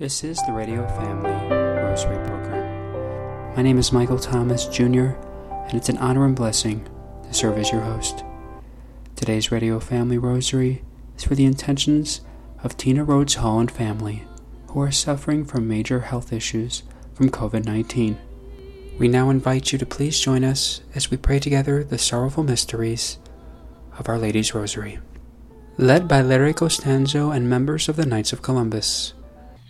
This is the Radio Family Rosary Program. My name is Michael Thomas Jr., and it's an honor and blessing to serve as your host. Today's Radio Family Rosary is for the intentions of Tina Rhodes Hall and family who are suffering from major health issues from COVID 19. We now invite you to please join us as we pray together the sorrowful mysteries of Our Lady's Rosary. Led by Larry Costanzo and members of the Knights of Columbus.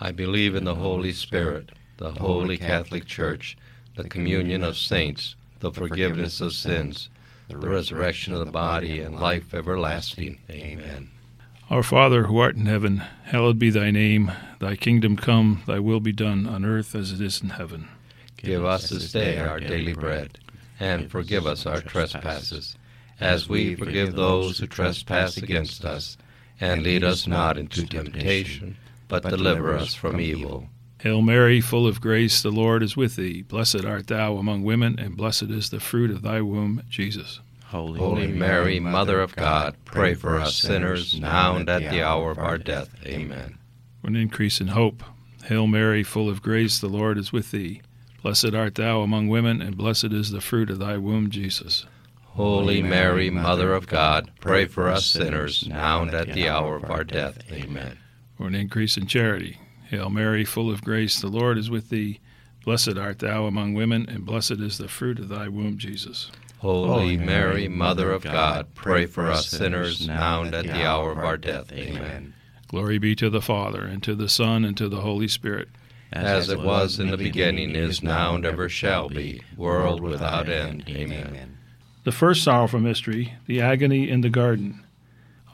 I believe in the Holy Spirit, the Holy Catholic Church, the communion of saints, the forgiveness of sins, the resurrection of the body, and life everlasting. Amen. Our Father, who art in heaven, hallowed be thy name. Thy kingdom come, thy will be done on earth as it is in heaven. Give us this day our daily bread, and forgive us our trespasses, as we forgive those who trespass against us. And lead us not into temptation, but deliver us from evil. Hail Mary, full of grace, the Lord is with thee. Blessed art thou among women, and blessed is the fruit of thy womb, Jesus. Holy, Holy Mary, Mother of God, pray for us sinners, now and at the hour of our death. Amen. For an increase in hope. Hail Mary, full of grace, the Lord is with thee. Blessed art thou among women, and blessed is the fruit of thy womb, Jesus. Holy Mary, Mother of God, pray for us sinners, now and at the hour of our death. Amen. For an increase in charity. Hail Mary, full of grace, the Lord is with thee. Blessed art thou among women, and blessed is the fruit of thy womb, Jesus. Holy Mary, Mother of God, pray for us sinners, now and at the hour of our death. Amen. Glory be to the Father, and to the Son, and to the Holy Spirit. As it was in the beginning, is now, and ever shall be, world without end. Amen. The first sorrowful mystery, the agony in the garden.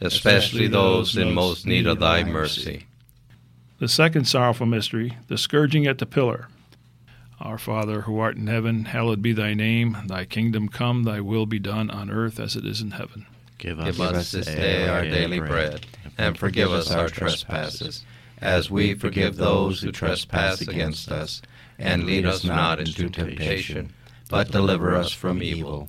especially those in most need of thy mercy. The second sorrowful mystery, the scourging at the pillar. Our Father, who art in heaven, hallowed be thy name. Thy kingdom come, thy will be done on earth as it is in heaven. Give us, Give us this day our daily bread, and forgive us our trespasses, as we forgive those who trespass against us and lead us not into temptation, but deliver us from evil.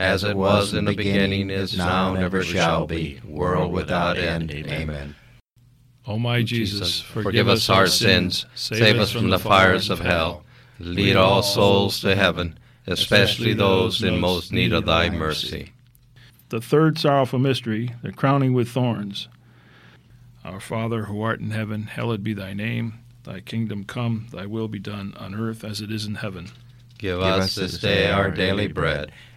as it was in the beginning, is now, and ever shall be, world without end. Amen. O my Jesus, forgive us our sins, save us from the fires of hell, lead all souls to heaven, especially those in most need of thy mercy. The third sorrowful mystery, the crowning with thorns. Our Father, who art in heaven, hallowed be thy name. Thy kingdom come, thy will be done on earth as it is in heaven. Give us this day our daily bread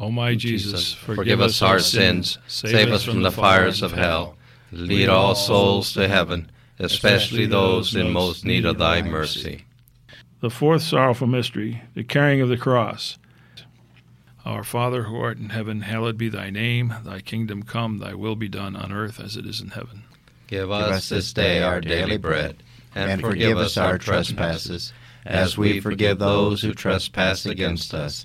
O my Jesus, Forgive us our sins, save us from the fires of hell, lead all souls to heaven, especially those in most need of thy mercy. The fourth sorrowful mystery, the carrying of the cross. Our Father who art in heaven, hallowed be thy name. Thy kingdom come, thy will be done on earth as it is in heaven. Give us this day our daily bread, and forgive us our trespasses, as we forgive those who trespass against us.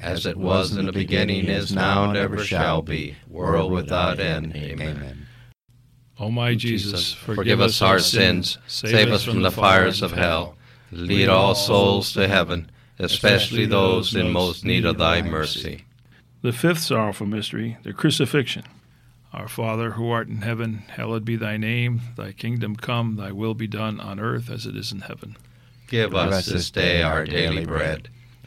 As it was in the beginning, is now, and ever shall be, world without end. Amen. O my Jesus, Forgive us our sins, save us from the fires of hell, lead all souls to heaven, especially those in most need of thy mercy. The fifth sorrowful mystery, the crucifixion. Our Father, who art in heaven, hallowed be thy name. Thy kingdom come, thy will be done on earth as it is in heaven. Give us this day our daily bread,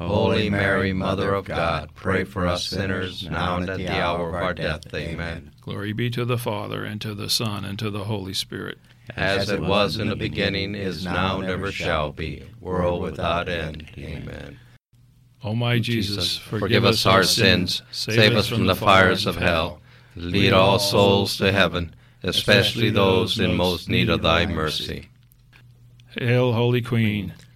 Holy Mary, Mother of God, pray for us sinners now and at the hour of our death. Amen. Glory be to the Father, and to the Son, and to the Holy Spirit. As it was in the beginning, is now, and ever shall be, world without end. Amen. O my Jesus, Forgive us our sins, save us from the fires of hell, lead all souls to heaven, especially those in most need of thy mercy. Hail, Holy Queen,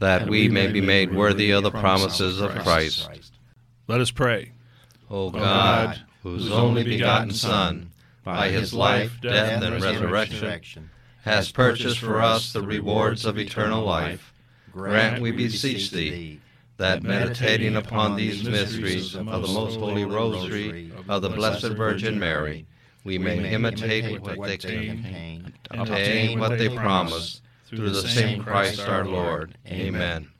That we may be made worthy of the promises of Christ. Let us pray. O God, whose only begotten Son, by his life, death, and resurrection, has purchased for us the rewards of eternal life, grant, we beseech thee, that meditating upon these mysteries of the most holy rosary of the Blessed Virgin Mary, we may imitate what they contain, obtain what they promise, through the same Christ our Lord. Amen.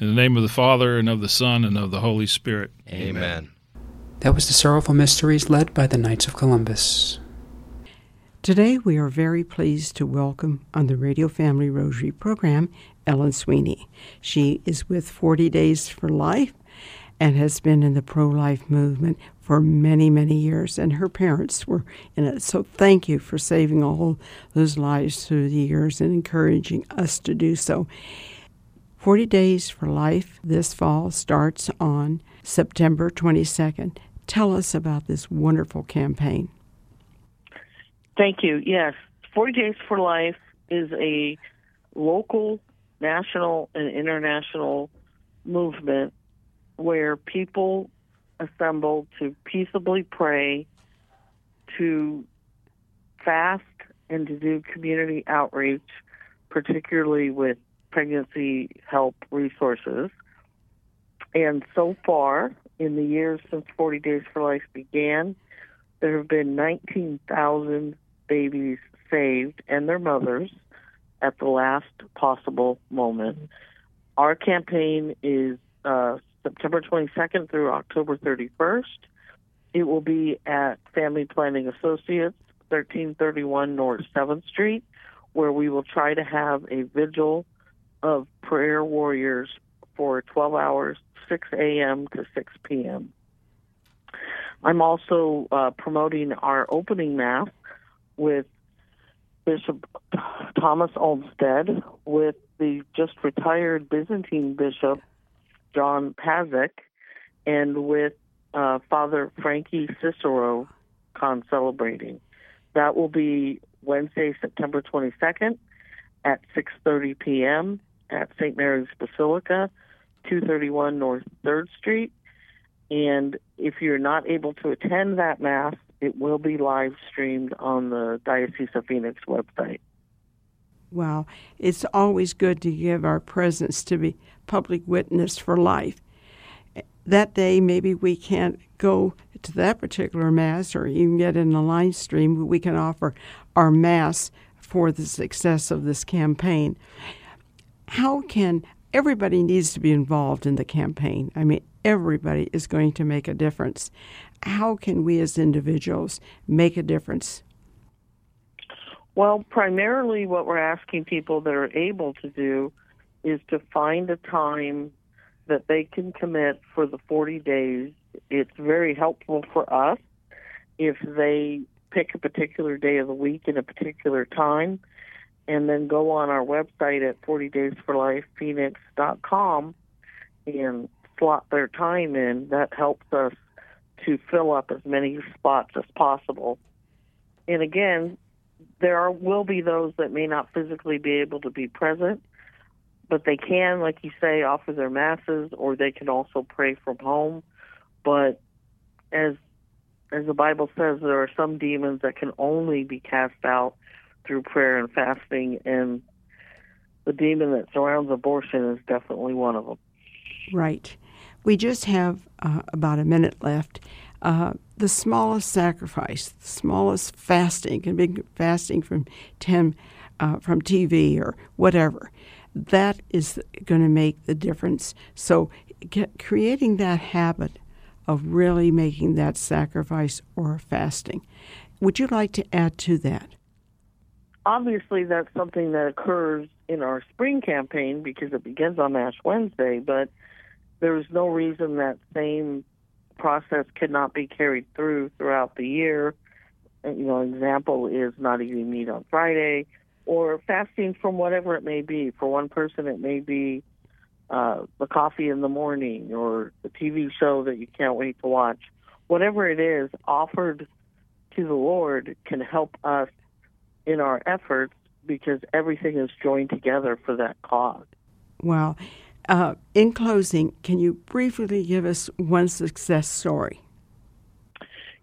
In the name of the Father, and of the Son, and of the Holy Spirit. Amen. That was the Sorrowful Mysteries led by the Knights of Columbus. Today, we are very pleased to welcome on the Radio Family Rosary program Ellen Sweeney. She is with 40 Days for Life and has been in the pro life movement for many, many years, and her parents were in it. So, thank you for saving all those lives through the years and encouraging us to do so. 40 Days for Life this fall starts on September 22nd. Tell us about this wonderful campaign. Thank you. Yes, 40 Days for Life is a local, national, and international movement where people assemble to peaceably pray, to fast, and to do community outreach, particularly with pregnancy help resources. And so far, in the years since 40 Days for Life began, there have been 19,000 babies saved and their mothers at the last possible moment. Our campaign is uh, September 22nd through October 31st. It will be at Family Planning Associates, 1331 North 7th Street, where we will try to have a vigil of prayer warriors for 12 hours, 6 a.m. to 6 p.m. I'm also uh, promoting our opening mass with Bishop Thomas Olmsted, with the just retired Byzantine Bishop John Pazak, and with uh, Father Frankie Cicero con-celebrating. That will be Wednesday, September 22nd at 6:30 p.m. at St. Mary's Basilica, 231 North 3rd Street. And if you're not able to attend that Mass, it will be live streamed on the Diocese of Phoenix website. Wow, it's always good to give our presence to be public witness for life. That day, maybe we can't go to that particular Mass or even get in the live stream, but we can offer our Mass for the success of this campaign. How can everybody needs to be involved in the campaign? I mean, everybody is going to make a difference. How can we as individuals make a difference? Well, primarily what we're asking people that are able to do is to find a time that they can commit for the 40 days. It's very helpful for us if they pick a particular day of the week and a particular time and then go on our website at 40daysforlifephoenix.com and slot their time in. That helps us to fill up as many spots as possible. And again, there are, will be those that may not physically be able to be present, but they can, like you say, offer their masses, or they can also pray from home. But as as the Bible says, there are some demons that can only be cast out through prayer and fasting, and the demon that surrounds abortion is definitely one of them. Right. We just have uh, about a minute left. Uh, the smallest sacrifice, the smallest fasting, can be fasting from ten uh, from TV or whatever. That is going to make the difference. So, get, creating that habit of really making that sacrifice or fasting. Would you like to add to that? Obviously, that's something that occurs in our spring campaign because it begins on Ash Wednesday, but there's no reason that same process cannot be carried through throughout the year. You know, example is not eating meat on Friday or fasting from whatever it may be. For one person, it may be uh, the coffee in the morning or the TV show that you can't wait to watch. Whatever it is, offered to the Lord can help us in our efforts because everything is joined together for that cause. Well, uh, in closing, can you briefly give us one success story?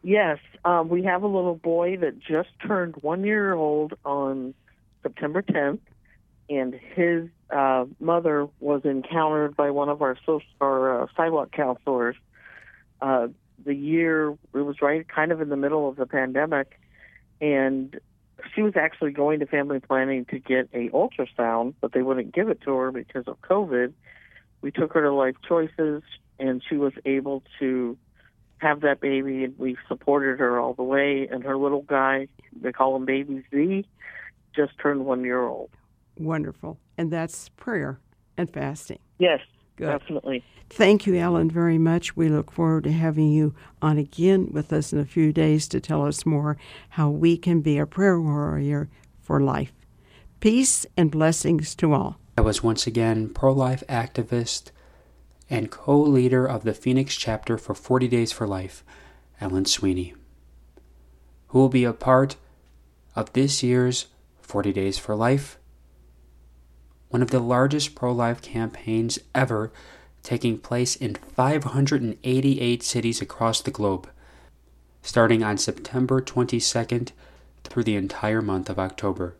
Yes, uh, we have a little boy that just turned one year old on September 10th, and his uh, mother was encountered by one of our social, our uh, sidewalk counselors. Uh, the year it was right kind of in the middle of the pandemic, and she was actually going to family planning to get a ultrasound, but they wouldn't give it to her because of COVID. We took her to Life Choices, and she was able to have that baby, and we supported her all the way. And her little guy, they call him Baby Z, just turned one year old. Wonderful. And that's prayer and fasting. Yes, Good. definitely. Thank you, Ellen, very much. We look forward to having you on again with us in a few days to tell us more how we can be a prayer warrior for life. Peace and blessings to all. I was once again pro life activist and co leader of the Phoenix chapter for 40 Days for Life, Ellen Sweeney, who will be a part of this year's 40 Days for Life, one of the largest pro life campaigns ever taking place in 588 cities across the globe, starting on September 22nd through the entire month of October.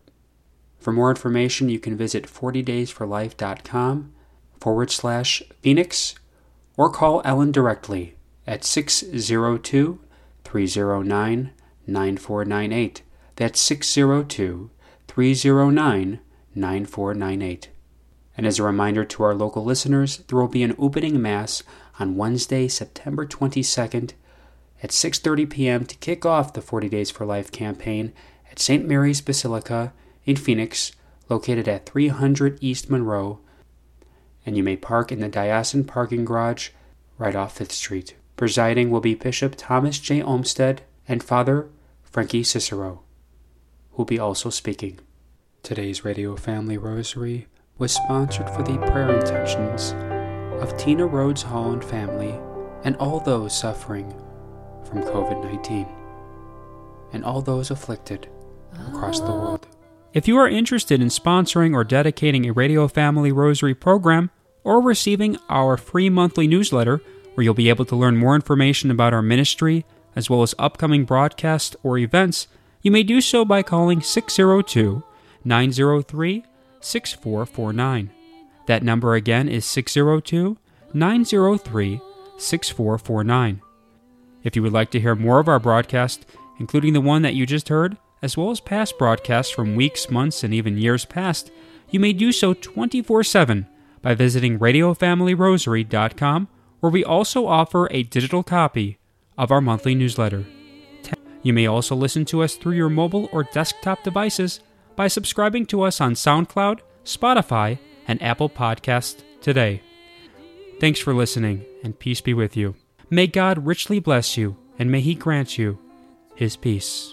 For more information, you can visit 40daysforlife.com forward slash Phoenix or call Ellen directly at 602 309 9498. That's 602 309 9498. And as a reminder to our local listeners, there will be an opening mass on Wednesday, September 22nd at 6:30 p.m. to kick off the 40 Days for Life campaign at St. Mary's Basilica in Phoenix, located at 300 East Monroe, and you may park in the Diocesan parking garage right off 5th Street. Presiding will be Bishop Thomas J. Olmsted and Father Frankie Cicero, who will be also speaking. Today's Radio Family Rosary was sponsored for the prayer intentions of Tina Rhodes Holland family and all those suffering from COVID 19 and all those afflicted across the world. If you are interested in sponsoring or dedicating a Radio Family Rosary program or receiving our free monthly newsletter, where you'll be able to learn more information about our ministry as well as upcoming broadcasts or events, you may do so by calling 602 903 6449. That number again is 602 903 6449. If you would like to hear more of our broadcast, including the one that you just heard, as well as past broadcasts from weeks, months, and even years past, you may do so 24 7 by visiting RadioFamilyRosary.com, where we also offer a digital copy of our monthly newsletter. You may also listen to us through your mobile or desktop devices by subscribing to us on SoundCloud, Spotify, and Apple Podcast today. Thanks for listening, and peace be with you. May God richly bless you, and may He grant you His peace.